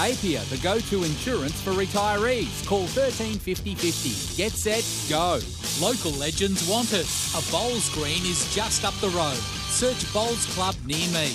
Apia, the go-to insurance for retirees. Call 1350 50. Get set, go. Local legends want it. A bowls green is just up the road. Search Bowls Club near me.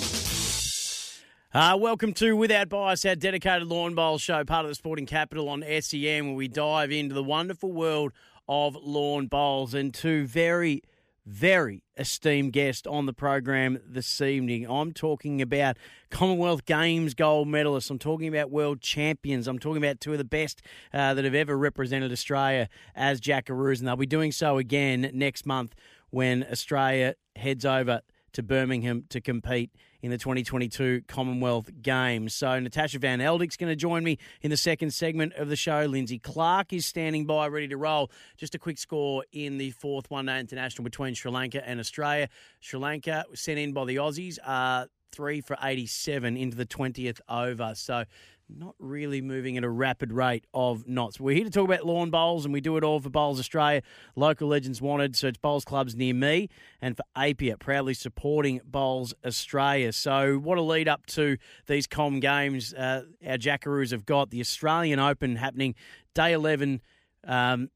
Uh, welcome to Without Bias, our dedicated lawn bowl show, part of the Sporting Capital on SEN, where we dive into the wonderful world of lawn bowls and two very, very esteemed guest on the program this evening. I'm talking about Commonwealth Games gold medalists. I'm talking about world champions. I'm talking about two of the best uh, that have ever represented Australia as Jackaroos, and they'll be doing so again next month when Australia heads over to Birmingham to compete in the 2022 Commonwealth Games. So Natasha Van Eldik's going to join me in the second segment of the show. Lynsey Clarke is standing by, ready to roll. Just a quick score in the fourth one-day international between Sri Lanka and Australia. Sri Lanka sent in by the Aussies. Uh, three for 87 into the 20th over. So not really moving at a rapid rate of knots. We're here to talk about lawn bowls, and we do it all for Bowls Australia. Local legends wanted, so it's bowls clubs near me, and for Apia, proudly supporting Bowls Australia. So, what a lead up to these Com games uh, our Jackaroos have got. The Australian Open happening day 11. Um,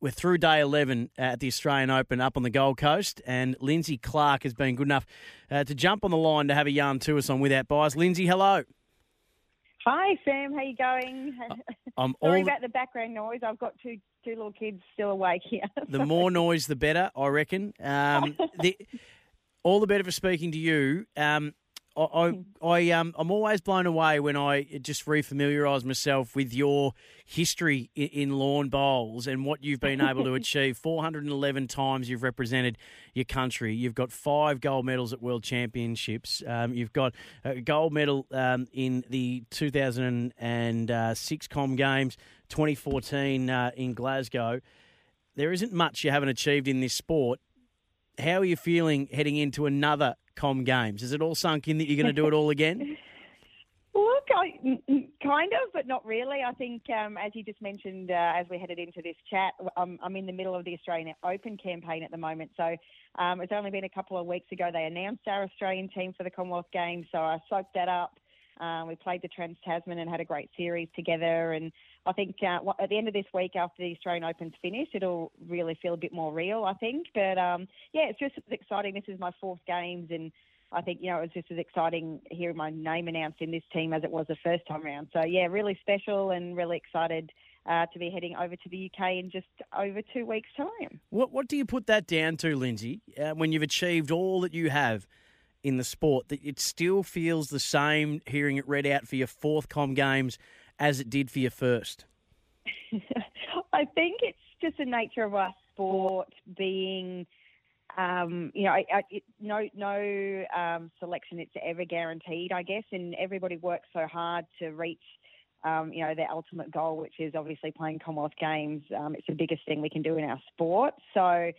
we're through day 11 at the Australian Open up on the Gold Coast, and Lynsey Clarke has been good enough uh, to jump on the line to have a yarn to us on Without Bias. Lynsey, hello. Hi Sam, how you going? I'm Sorry all about the background noise. I've got two two little kids still awake here. the more noise, the better, I reckon. Um, the, all the better for speaking to you. Um, I, I, I um, I'm always blown away when I just refamiliarise myself with your history in, in lawn bowls and what you've been able to achieve. 411 times you've represented your country. You've got five gold medals at World Championships. Um, you've got a gold medal um, in the 2006 Com Games, 2014 uh, in Glasgow. There isn't much you haven't achieved in this sport. How are you feeling heading into another Com Games? Is it all sunk in that you're going to do it all again? Look, I, kind of, but not really. I think, um, as you just mentioned, uh, as we headed into this chat, I'm, I'm in the middle of the Australian Open campaign at the moment. So um, it's only been a couple of weeks ago they announced our Australian team for the Commonwealth Games. So I soaked that up. Um, we played the Trans Tasman and had a great series together. And I think uh, at the end of this week, after the Australian Open's finished, it'll really feel a bit more real, I think. But um, yeah, it's just exciting. This is my fourth games, and I think you know it was just as exciting hearing my name announced in this team as it was the first time around. So yeah, really special and really excited. Uh, to be heading over to the UK in just over two weeks' time. What What do you put that down to, Lynsey? Uh, when you've achieved all that you have in the sport, that it still feels the same hearing it read out for your fourth Com Games as it did for your first. I think it's just the nature of our sport being, um, you know, it, no no um, selection it's ever guaranteed, I guess, and everybody works so hard to reach. Um, you know, their ultimate goal, which is obviously playing Commonwealth Games. Um, it's the biggest thing we can do in our sport. So,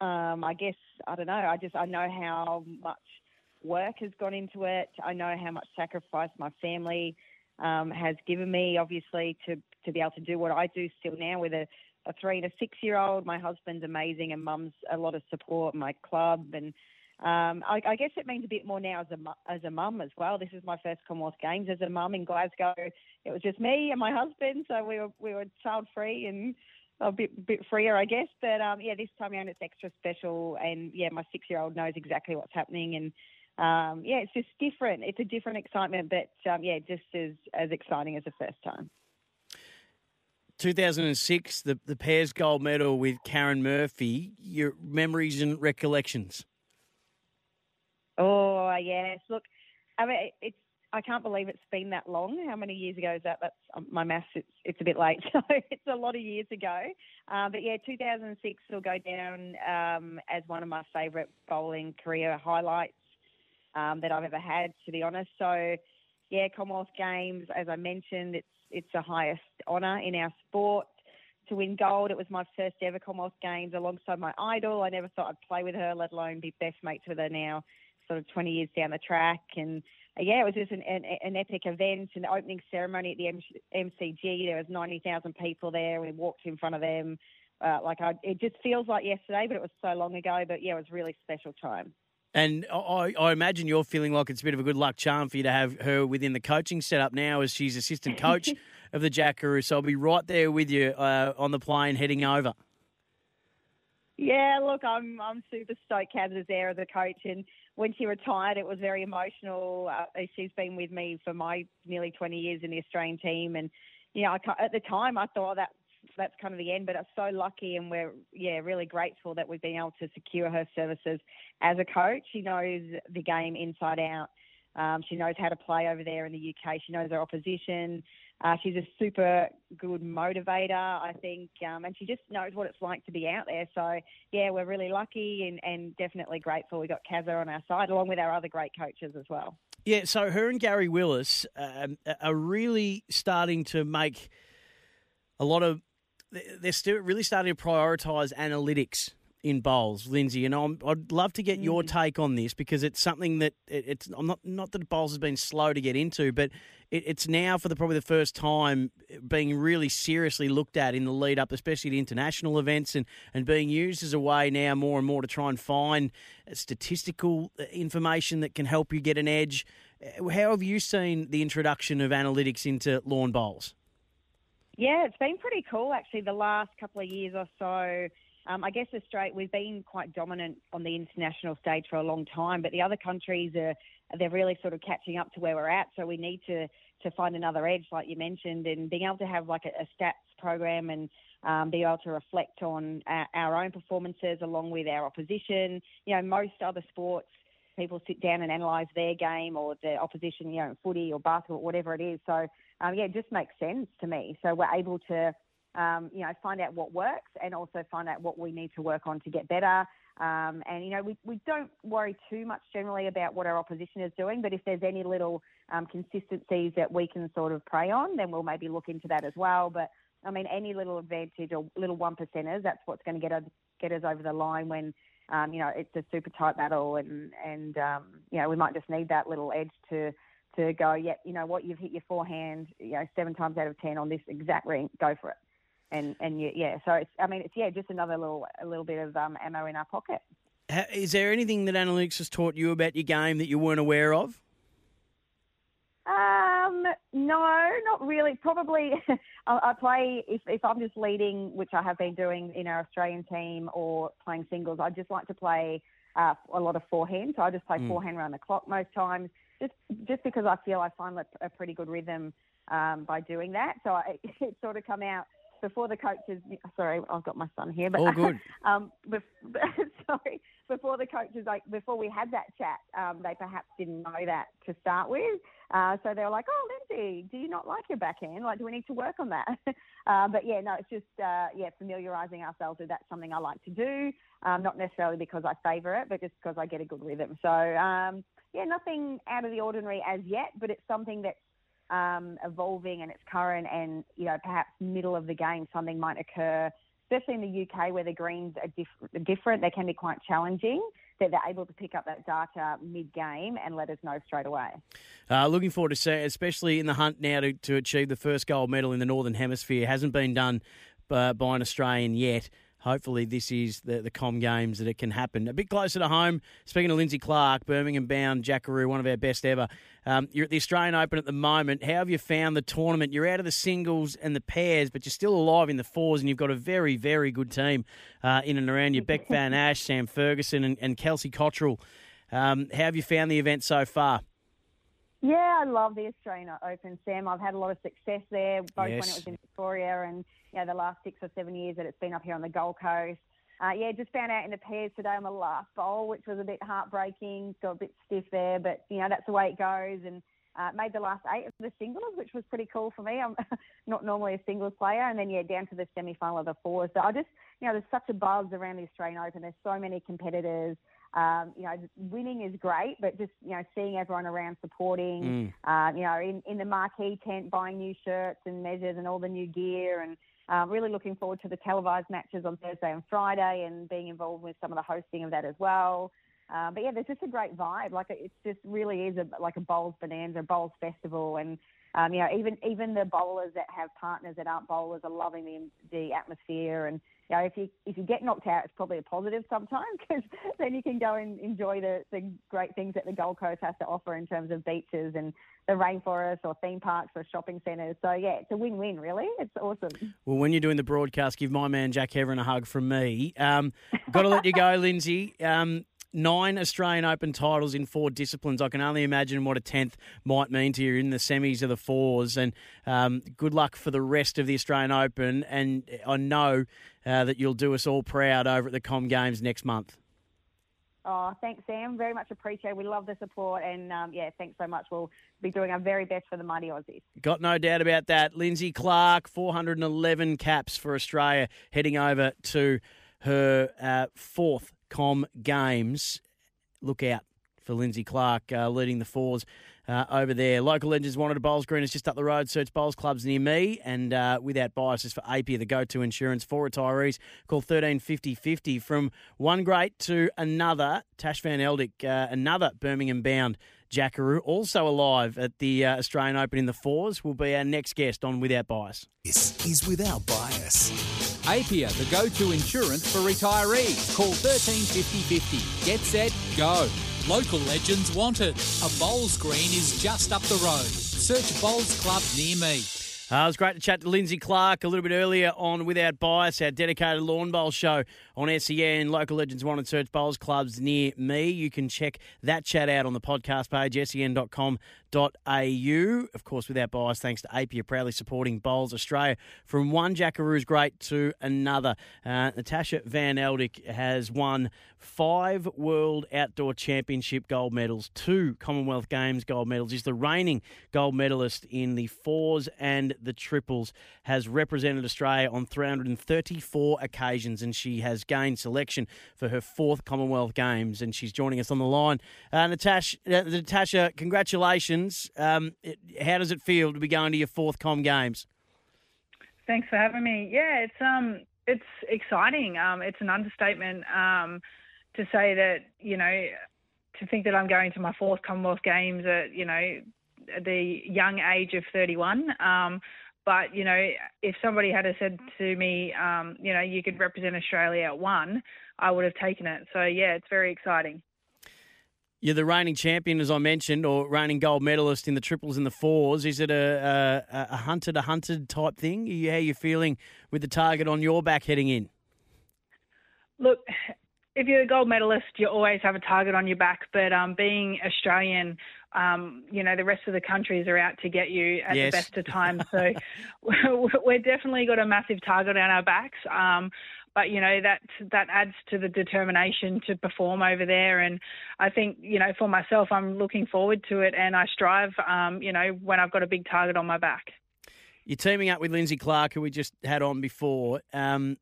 um, I guess I don't know. I just I know how much work has gone into it. I know how much sacrifice my family um, has given me, obviously, to to be able to do what I do still now with a, a three and a six year old. My husband's amazing, and mum's a lot of support. My club, and um, I, I, guess it means a bit more now as a as a mum as well. This is my first Commonwealth Games as a mum in Glasgow. It was just me and my husband, so we were we were child free and a bit bit freer, I guess. But um, yeah, this time around it's extra special, and yeah, my six year old knows exactly what's happening and um, yeah, it's just different. It's a different excitement, but um, yeah, just as as exciting as the first time. 2006, the the pairs gold medal with Karen Murphy. Your memories and recollections. Oh yes, look, I mean it's. I can't believe it's been that long. How many years ago is that? That's um, my maths. It's it's a bit late, so it's a lot of years ago. Uh, but yeah, 2006 will go down um, as one of my favourite bowling career highlights um, that I've ever had, to be honest. So yeah, Commonwealth Games, as I mentioned, it's it's the highest honour in our sport. To win gold, it was my first ever Commonwealth Games alongside my idol. I never thought I'd play with her, let alone be best mates with her now, sort of 20 years down the track. And uh, yeah, it was just an, an, an epic event, an opening ceremony at the MCG. There was 90,000 people there. We walked in front of them. Uh, like I, it just feels like yesterday, but it was so long ago. But yeah, it was really special time. And I, I, imagine you're feeling like it's a bit of a good luck charm for you to have her within the coaching setup now as she's assistant coach of the Jackaroo. So I'll be right there with you uh, on the plane heading over. Yeah, look, I'm I'm super stoked Kaz is there as a coach, and when she retired, it was very emotional. Uh, she's been with me for my nearly 20 years in the Australian team, and you know, I, at the time I thought that that's kind of the end. But I'm so lucky, and we're yeah really grateful that we've been able to secure her services as a coach. She knows the game inside out. Um, she knows how to play over there in the UK. She knows her opposition. Uh, she's a super good motivator, I think, um, and she just knows what it's like to be out there. So, yeah, we're really lucky and, and definitely grateful we got Kazza on our side, along with our other great coaches as well. Yeah, so her and Gary Willis um, are really starting to make a lot of they're still really starting to prioritise analytics in bowls, Lynsey, and i would love to get mm. your take on this because it's something that it, it's I'm not not that bowls has been slow to get into, but it, it's now for the probably the first time being really seriously looked at in the lead up, especially to international events, and and being used as a way now more and more to try and find statistical uh, information that can help you get an edge. Uh, how have you seen the introduction of analytics into lawn bowls? Yeah, it's been pretty cool actually. The last couple of years or so, um, I guess Australia we've been quite dominant on the international stage for a long time, but the other countries are they're really sort of catching up to where we're at. So we need to to find another edge, like you mentioned, and being able to have like a, a stats program and um, be able to reflect on our, our own performances along with our opposition. You know, most other sports people sit down and analyse their game or the opposition, you know, footy or basketball, whatever it is. So um, yeah, it just makes sense to me. So we're able to, um, you know, find out what works and also find out what we need to work on to get better. Um, and, you know, we, we don't worry too much generally about what our opposition is doing, but if there's any little um, consistencies that we can sort of prey on, then we'll maybe look into that as well. But, I mean, any little advantage or little one percenters, that's what's going to get us, get us over the line when, um, you know, it's a super tight battle and, and um, you know, we might just need that little edge to, to go, yeah, you know what, you've hit your forehand, you know, seven times out of ten on this exact ring, go for it. And and yeah, so it's, I mean, it's yeah, just another little a little bit of um, ammo in our pocket. Is there anything that analytics has taught you about your game that you weren't aware of? Um, no, not really. Probably, I play if if I'm just leading, which I have been doing in our Australian team, or playing singles. I just like to play uh, a lot of forehand. So I just play mm. forehand around the clock most times just just because I feel I find a pretty good rhythm um, by doing that. So I, it sort of come out before the coaches. Sorry, I've got my son here, but all good. um, sorry, before the coaches, like before we had that chat, um, they perhaps didn't know that to start with. Uh, so they were like, "Oh, Lynsey, do you not like your backhand? Like, do we need to work on that?" uh, but yeah, no, it's just uh, yeah, familiarising ourselves with that's something I like to do. Um, not necessarily because I favour it, but just because I get a good rhythm. So um, yeah, nothing out of the ordinary as yet, but it's something that's um, evolving and it's current and, you know, perhaps middle of the game something might occur, especially in the UK where the greens are diff- different. They can be quite challenging. That they're able to pick up that data mid-game and let us know straight away. Uh, looking forward to seeing, especially in the hunt now to, to achieve the first gold medal in the Northern Hemisphere. Hasn't been done uh, by an Australian yet hopefully this is the, the com games that it can happen. A bit closer to home, speaking of Lynsey Clarke, Birmingham bound Jackaroo, one of our best ever. Um, you're at the Australian Open at the moment. How have you found the tournament? You're out of the singles and the pairs, but you're still alive in the fours, and you've got a very, very good team uh, in and around you. Beck Van Asch, Sam Ferguson, and, and Kelsey Cottrell. Um, how have you found the event so far? Yeah, I love the Australian Open, Sam. I've had a lot of success there, both yes. when it was in Victoria and you know, the last six or seven years that it's been up here on the Gold Coast. uh, yeah, just found out in the pairs today on the last bowl, which was a bit heartbreaking. Got a bit stiff there, but you know that's the way it goes. And uh, made the last eight of the singles, which was pretty cool for me. I'm not normally a singles player, and then yeah, down to the semi final of the fours. So I just, you know, there's such a buzz around the Australian Open. There's so many competitors. Um, you know, winning is great, but just you know, seeing everyone around supporting, mm. uh, you know, in, in the marquee tent, buying new shirts and measures and all the new gear, and um, really looking forward to the televised matches on Thursday and Friday, and being involved with some of the hosting of that as well. Um, but yeah, there's just a great vibe. Like it just really is a, like a bowls bonanza, bowls festival, and um, you know even even the bowlers that have partners that aren't bowlers are loving the the atmosphere. And you know if you if you get knocked out, it's probably a positive sometimes because then you can go and enjoy the the great things that the Gold Coast has to offer in terms of beaches and the rainforest or theme parks or shopping centres. So yeah, it's a win-win. Really, it's awesome. Well, when you're doing the broadcast, give my man Jack Heverin a hug from me. Um, got to let you go, Lynsey. Um, nine Australian Open titles in four disciplines. I can only imagine what a tenth might mean to you in the semis of the fours. And um, good luck for the rest of the Australian Open. And I know uh, that you'll do us all proud over at the Com Games next month. Oh, thanks, Sam. Very much appreciated. We love the support, and um, yeah, thanks so much. We'll be doing our very best for the mighty Aussies. Got no doubt about that. Lynsey Clarke, 411 caps for Australia, heading over to her uh, fourth Com Games. Look out for Lynsey Clarke uh, leading the fours uh, over there. Local Legends wanted a Bowls Green is just up the road. Search Bowls Clubs near me and uh, without biases for APIA, the go to insurance for retirees. Call 135050 from one great to another. Tash Van Eldik, uh, another Birmingham bound Jackaroo, also alive at the uh, Australian Open in the fours, will be our next guest on Without Bias. This is Without Bias. APIA, the go-to insurance for retirees. Call 135050. Get set, go. Local legends wanted. A bowls green is just up the road. Search Bowls Club near me. Uh, it was great to chat to Lynsey Clarke a little bit earlier on Without Bias, our dedicated lawn bowl show on SEN. Local Legends Wanted Search Bowls Clubs near me. You can check that chat out on the podcast page, sen.com au. Of course, without bias, thanks to APIA proudly supporting Bowls Australia from one Jackaroo's great to another. Uh, Natasha Van Eldik has won five World Outdoor Championship gold medals, two Commonwealth Games gold medals. Is the reigning gold medalist in the fours and the triples. Has represented Australia on 334 occasions, and she has gained selection for her fourth Commonwealth Games. And she's joining us on the line. Uh, Natasha, uh, Natasha, congratulations um, it, how does it feel to be going to your fourth Com Games? Thanks for having me. Yeah, it's um, it's exciting. Um, it's an understatement um, to say that you know to think that I'm going to my fourth Commonwealth Games at you know the young age of 31. Um, but you know, if somebody had said to me, um, you know, you could represent Australia at one, I would have taken it. So yeah, it's very exciting. You're the reigning champion, as I mentioned, or reigning gold medalist in the triples and the fours. Is it a, a, a hunted, a hunted type thing? How are you feeling with the target on your back heading in? Look, if you're a gold medalist, you always have a target on your back. But um, being Australian, um, you know, the rest of the countries are out to get you at yes. the best of times. So we've definitely got a massive target on our backs. Um, but you know that that adds to the determination to perform over there. And I think you know for myself, I'm looking forward to it, and I strive. Um, you know when I've got a big target on my back. You're teaming up with Lynsey Clarke, who we just had on before. Um,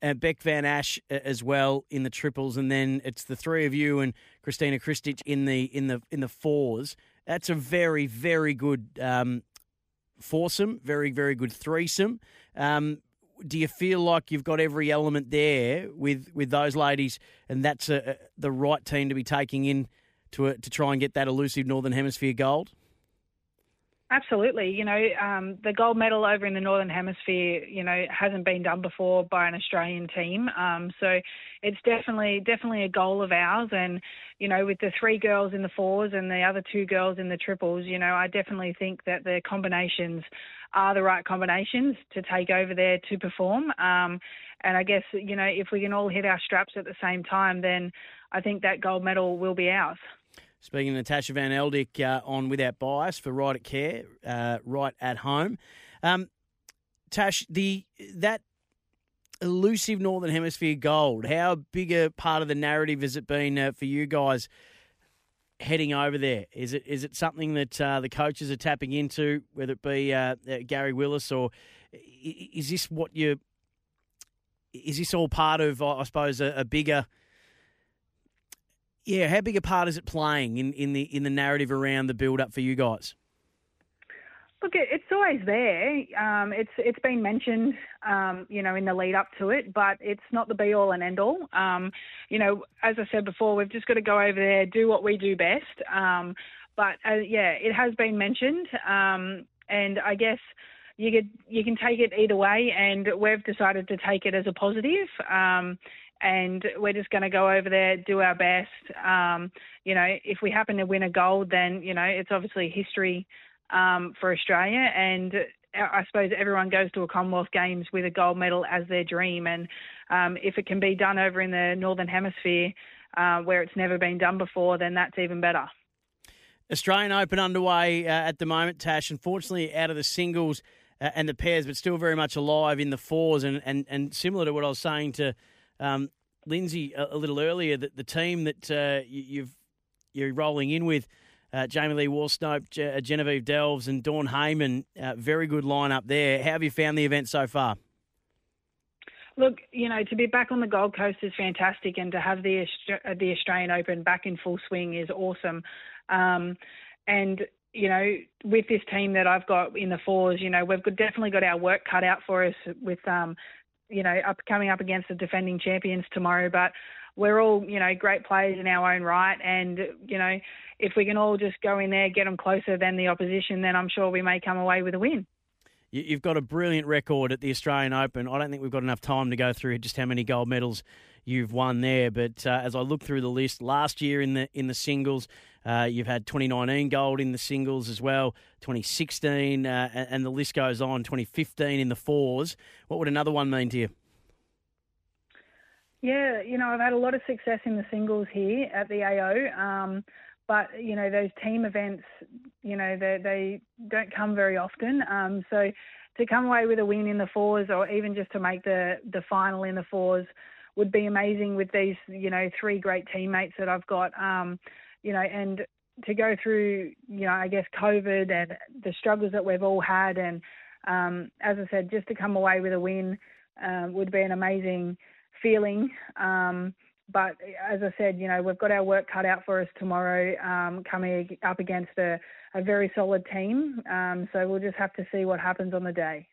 and Beck Van Asch as well in the triples, and then it's the three of you and Kristina Krstic in the in the in the fours. That's a very very good um, foursome, very very good threesome. Um, do you feel like you've got every element there with with those ladies, and that's a, the right team to be taking in to a, to try and get that elusive Northern Hemisphere gold? Absolutely. You know, um, the gold medal over in the Northern Hemisphere, you know, hasn't been done before by an Australian team. Um, so it's definitely, definitely a goal of ours. And, you know, with the three girls in the fours and the other two girls in the triples, you know, I definitely think that the combinations are the right combinations to take over there to perform. Um, and I guess, you know, if we can all hit our straps at the same time, then I think that gold medal will be ours. Speaking to Natasha Van Eldik uh, on Without Bias for Right at Care, uh, right at home. Um, Tash, the that elusive Northern Hemisphere gold. How big a part of the narrative has it been uh, for you guys heading over there? Is it is it something that uh, the coaches are tapping into, whether it be uh, uh Gary Willis or is this what you? Is this all part of, I suppose, a, a bigger? Yeah, how big a part is it playing in, in the in the narrative around the build up for you guys? Look, it's always there. Um, it's it's been mentioned, um, you know, in the lead up to it, but it's not the be all and end all. Um, you know, as I said before, we've just got to go over there, do what we do best. Um, but uh, yeah, it has been mentioned, um, and I guess you could you can take it either way, and we've decided to take it as a positive. Um, and we're just going to go over there, do our best. you know, if we happen to win a gold, then you know it's obviously history um, for Australia. And I suppose everyone goes to a Commonwealth Games with a gold medal as their dream. And um, if it can be done over in the Northern Hemisphere uh, where it's never been done before, then that's even better. Australian Open underway uh, at the moment, Tash. Unfortunately, out of the singles uh, and the pairs, but still very much alive in the fours. And, and, and similar to what I was saying to um, Lynsey a, a, little earlier, that the team that uh, you, you've you're rolling in with uh, Jamie Lee Worsnop, uh, Genevieve Delves, and Dawn Hayman. Uh, very good lineup there. How have you found the event so far? Look, you know, to be back on the Gold Coast is fantastic, and to have the the Australian Open back in full swing is awesome. Um, and you know, with this team that I've got in the fours, you know, we've definitely got our work cut out for us with, um, you know, up coming up against the defending champions tomorrow. But we're all, you know, great players in our own right, and you know, if we can all just go in there, get them closer than the opposition, then I'm sure we may come away with a win. You've got a brilliant record at the Australian Open. I don't think we've got enough time to go through just how many gold medals you've won there. But uh, as I look through the list, last year in the in the singles, uh, you've had 2019 gold in the singles as well, 2016, uh, and the list goes on. 2015 in the fours. What would another one mean to you? Yeah, you know, I've had a lot of success in the singles here at the AO. Um, but you know those team events, you know they they don't come very often. Um, so to come away with a win in the fours, or even just to make the the final in the fours, would be amazing with these you know three great teammates that I've got. Um, you know, and to go through you know I guess COVID and the struggles that we've all had, and um, as I said, just to come away with a win uh, would be an amazing feeling. Um, but as I said, you know, we've got our work cut out for us tomorrow, um, coming up against a, a very solid team. Um, so we'll just have to see what happens on the day.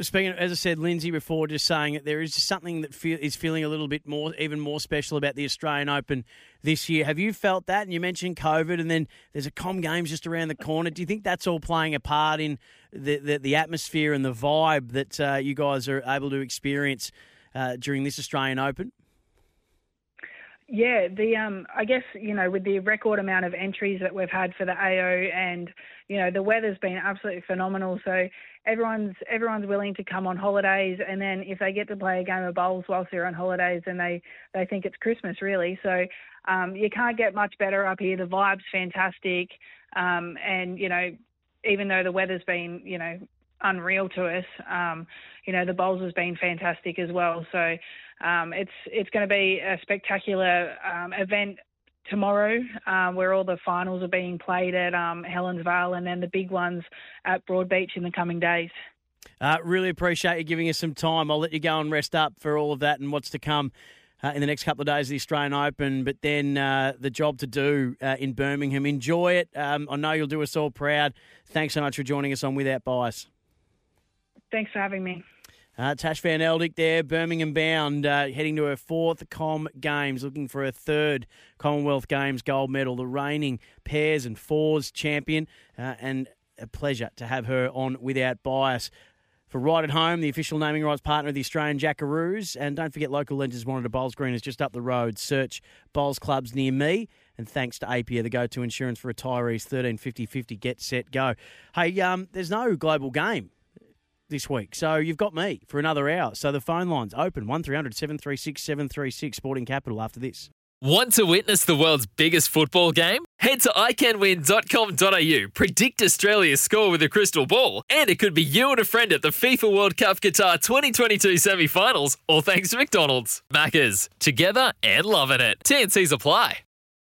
Speaking, of, as I said, Lynsey before, just saying that there is something that feel, is feeling a little bit more, even more special about the Australian Open this year. Have you felt that? And you mentioned COVID, and then there's a Com Games just around the corner. Do you think that's all playing a part in the the, the atmosphere and the vibe that uh, you guys are able to experience uh, during this Australian Open? Yeah, the um, I guess you know with the record amount of entries that we've had for the AO, and you know the weather's been absolutely phenomenal. So everyone's everyone's willing to come on holidays, and then if they get to play a game of bowls whilst they're on holidays, then they they think it's Christmas really. So um, you can't get much better up here. The vibe's fantastic, um, and you know even though the weather's been you know unreal to us. Um, you know, the bowls has been fantastic as well. So um, it's it's going to be a spectacular um, event tomorrow, uh, where all the finals are being played at um, Helensvale, and then the big ones at Broadbeach in the coming days. Uh, really appreciate you giving us some time. I'll let you go and rest up for all of that and what's to come. Uh, in the next couple of days of the Australian Open, but then uh, the job to do uh, in Birmingham. Enjoy it. Um, I know you'll do us all proud. Thanks so much for joining us on Without Bias. Thanks for having me. Uh, Tash Van Eldik there, Birmingham bound, uh, heading to her fourth Com Games, looking for a third Commonwealth Games gold medal, the reigning pairs and fours champion, uh, and a pleasure to have her on without bias. For Right at Home, the official naming rights partner of the Australian Jackaroos. And don't forget, local wanted a Bowls Green is just up the road. Search Bowls Clubs near me. And thanks to APIA, the go to insurance for retirees, 1350 50, get set, go. Hey, um, there's no global game this week. So you've got me for another hour. So the phone line's open 1300 736 736 Sporting Capital after this. Want to witness the world's biggest football game? Head to iCanWin.com.au, predict Australia's score with a crystal ball, and it could be you and a friend at the FIFA World Cup Qatar 2022 semi finals, all thanks to McDonald's. Maccas, together and loving it. TNCs apply.